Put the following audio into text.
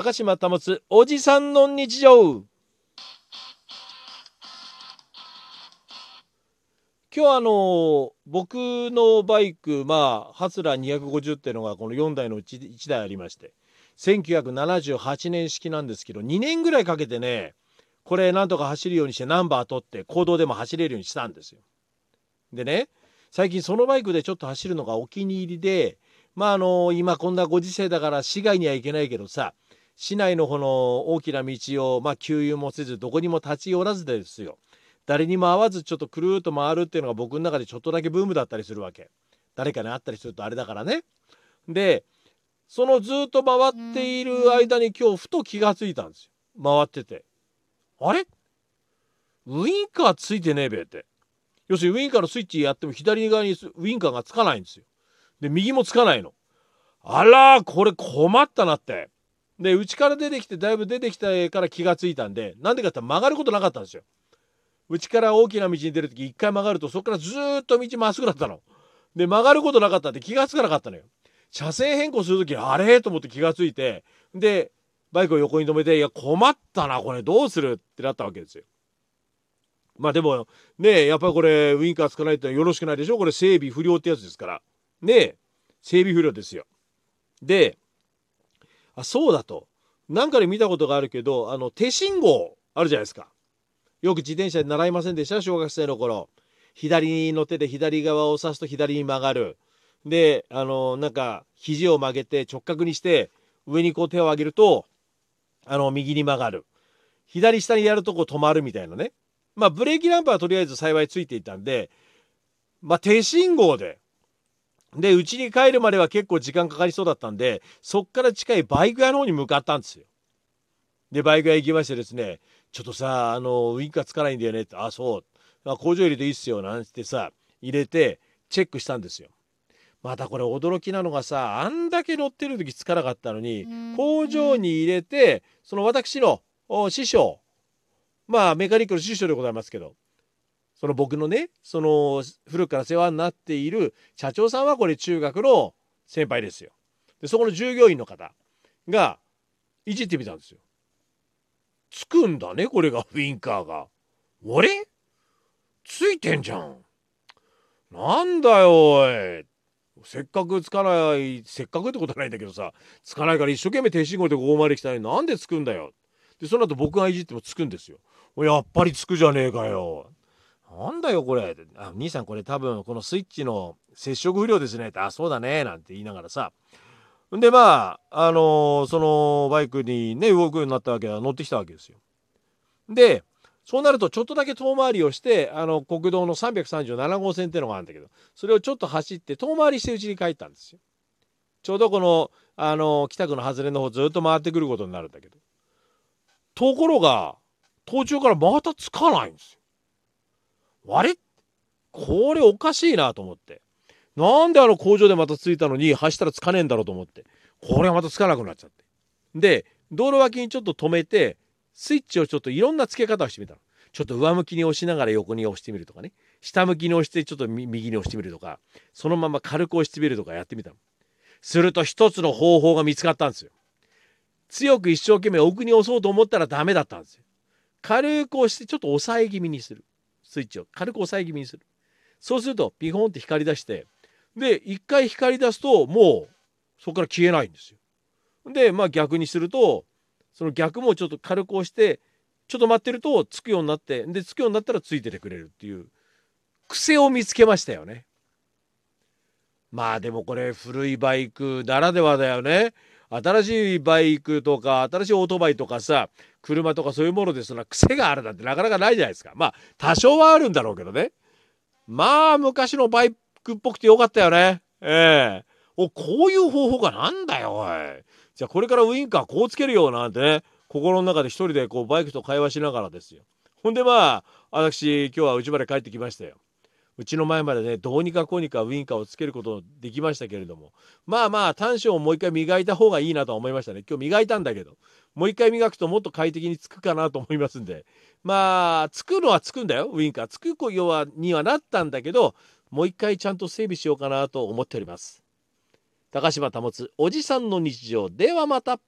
高島保つおじさんの日常今日あの僕のバイクまあハスラー250っていうのがこの4台のうち1台ありまして1978年式なんですけど2年ぐらいかけてねこれなんとか走るようにしてナンバー取って公道でも走れるようにしたんですよ。でね最近そのバイクでちょっと走るのがお気に入りでまああの今こんなご時世だから市外には行けないけどさ市内のこの大きな道をまあ給油もせずどこにも立ち寄らずですよ。誰にも会わずちょっとくるっと回るっていうのが僕の中でちょっとだけブームだったりするわけ。誰かに会ったりするとあれだからね。でそのずっと回っている間に今日ふと気がついたんですよ。回ってて。あれ？ウインカーついてねえべって。要するにウインカーのスイッチやっても左側にウインカーがつかないんですよ。で右もつかないの。あらこれ困ったなって。で内から出てきてだいぶ出てきたから気がついたんでなんでかって曲がることなかったんですよ。内から大きな道に出る時一回曲がるとそこからずっと道まっすぐだったの。で曲がることなかったって気がつかなかったのよ。車線変更する時あれ？と思って気がついてでバイクを横に止めていや困ったなこれ。どうする？ってなったわけですよ。まあでもねやっぱりこれウインカーつかないってよろしくないでしょ？これ整備不良ってやつですから。ね整備不良ですよ。であそうだと。なんかで見たことがあるけどあの手信号あるじゃないですか。よく自転車で習いませんでした？小学生の頃。左の手で左側を指すと左に曲がる。であのなんか肘を曲げて直角にして上にこう手を上げるとあの右に曲がる。左下にやるとこう止まるみたいなね。まあブレーキランプはとりあえず幸いついていたんでまあ手信号でで、うちに帰るまでは結構時間かかりそうだったんで、そっから近いバイク屋の方に向かったんですよ。で、バイク屋行きましてですね、ちょっとさ、あの、ウインカーつかないんだよねって、あ、そう。あ工場入れていいっすよ、なんてさ、入れて、チェックしたんですよ。またこれ驚きなのがさ、あんだけ乗ってる時つかなかったのに、工場に入れて、その私の師匠、まあメカニックの師匠でございますけど、その僕のねその古くから世話になっている社長さんはこれ中学の先輩ですよ。でそこの従業員の方がいじってみたんですよ。つくんだねこれがウインカーが。あれついてんじゃん。なんだよおい。せっかくつかないせっかくってことはないんだけどさつかないから一生懸命手仕事でここまで来たのになんでつくんだよ。でその後僕がいじってもつくんですよ。やっぱりつくじゃねえかよ。なんだよこれあ兄さんこれ多分このスイッチの接触不良ですねってあそうだねなんて言いながらさんでまああのー、そのバイクにね動くようになったわけだ乗ってきたわけですよ。でそうなるとちょっとだけ遠回りをしてあの国道の337号線っていうのがあるんだけどそれをちょっと走って遠回りしてうちに帰ったんですよ。ちょうどこのあの北区の外れの方ずっと回ってくることになるんだけどところが途中からまたつかないんですよ。あれ？これおかしいなと思って。なんであの工場でまた着いたのに走ったらつかねえんだろうと思って。これがまたつかなくなっちゃって。で、道路脇にちょっと止めて、スイッチをちょっといろんな付け方をしてみたの。ちょっと上向きに押しながら横に押してみるとかね。下向きに押してちょっと右に押してみるとか、そのまま軽く押してみるとかやってみたの。すると一つの方法が見つかったんですよ。強く一生懸命奥に押そうと思ったらダメだったんですよ。軽く押してちょっと押さえ気味にする。スイッチを軽く押さえ気味にする。そうするとピコンって光り出してで一回光り出すともうそこから消えないんですよ。でまあ逆にするとその逆もちょっと軽く押してちょっと待ってるとつくようになってでつくようになったらついててくれるっていう癖を見つけましたよね。まあでもこれ古いバイクならではだよね。新しいバイクとか新しいオートバイとかさ車とかそういうものでそんな癖があるなんてなかなかないじゃないですか。まあ多少はあるんだろうけどね。まあ昔のバイクっぽくてよかったよね。ええ。おこういう方法がなんだよおい。じゃあこれからウインカーこうつけるよなんてね心の中で一人でこうバイクと会話しながらですよ。ほんでまあ私今日は家まで帰ってきましたよ。うちの前までねどうにかこうにかウインカーをつけることできましたけれどもまあまあ短所をもう一回磨いた方がいいなと思いましたね。今日磨いたんだけどもう一回磨くともっと快適につくかなと思いますんで。まあつくのはつくんだよウインカー。つくようにはなったんだけどもう一回ちゃんと整備しようかなと思っております。高島保つおじさんの日常。ではまた。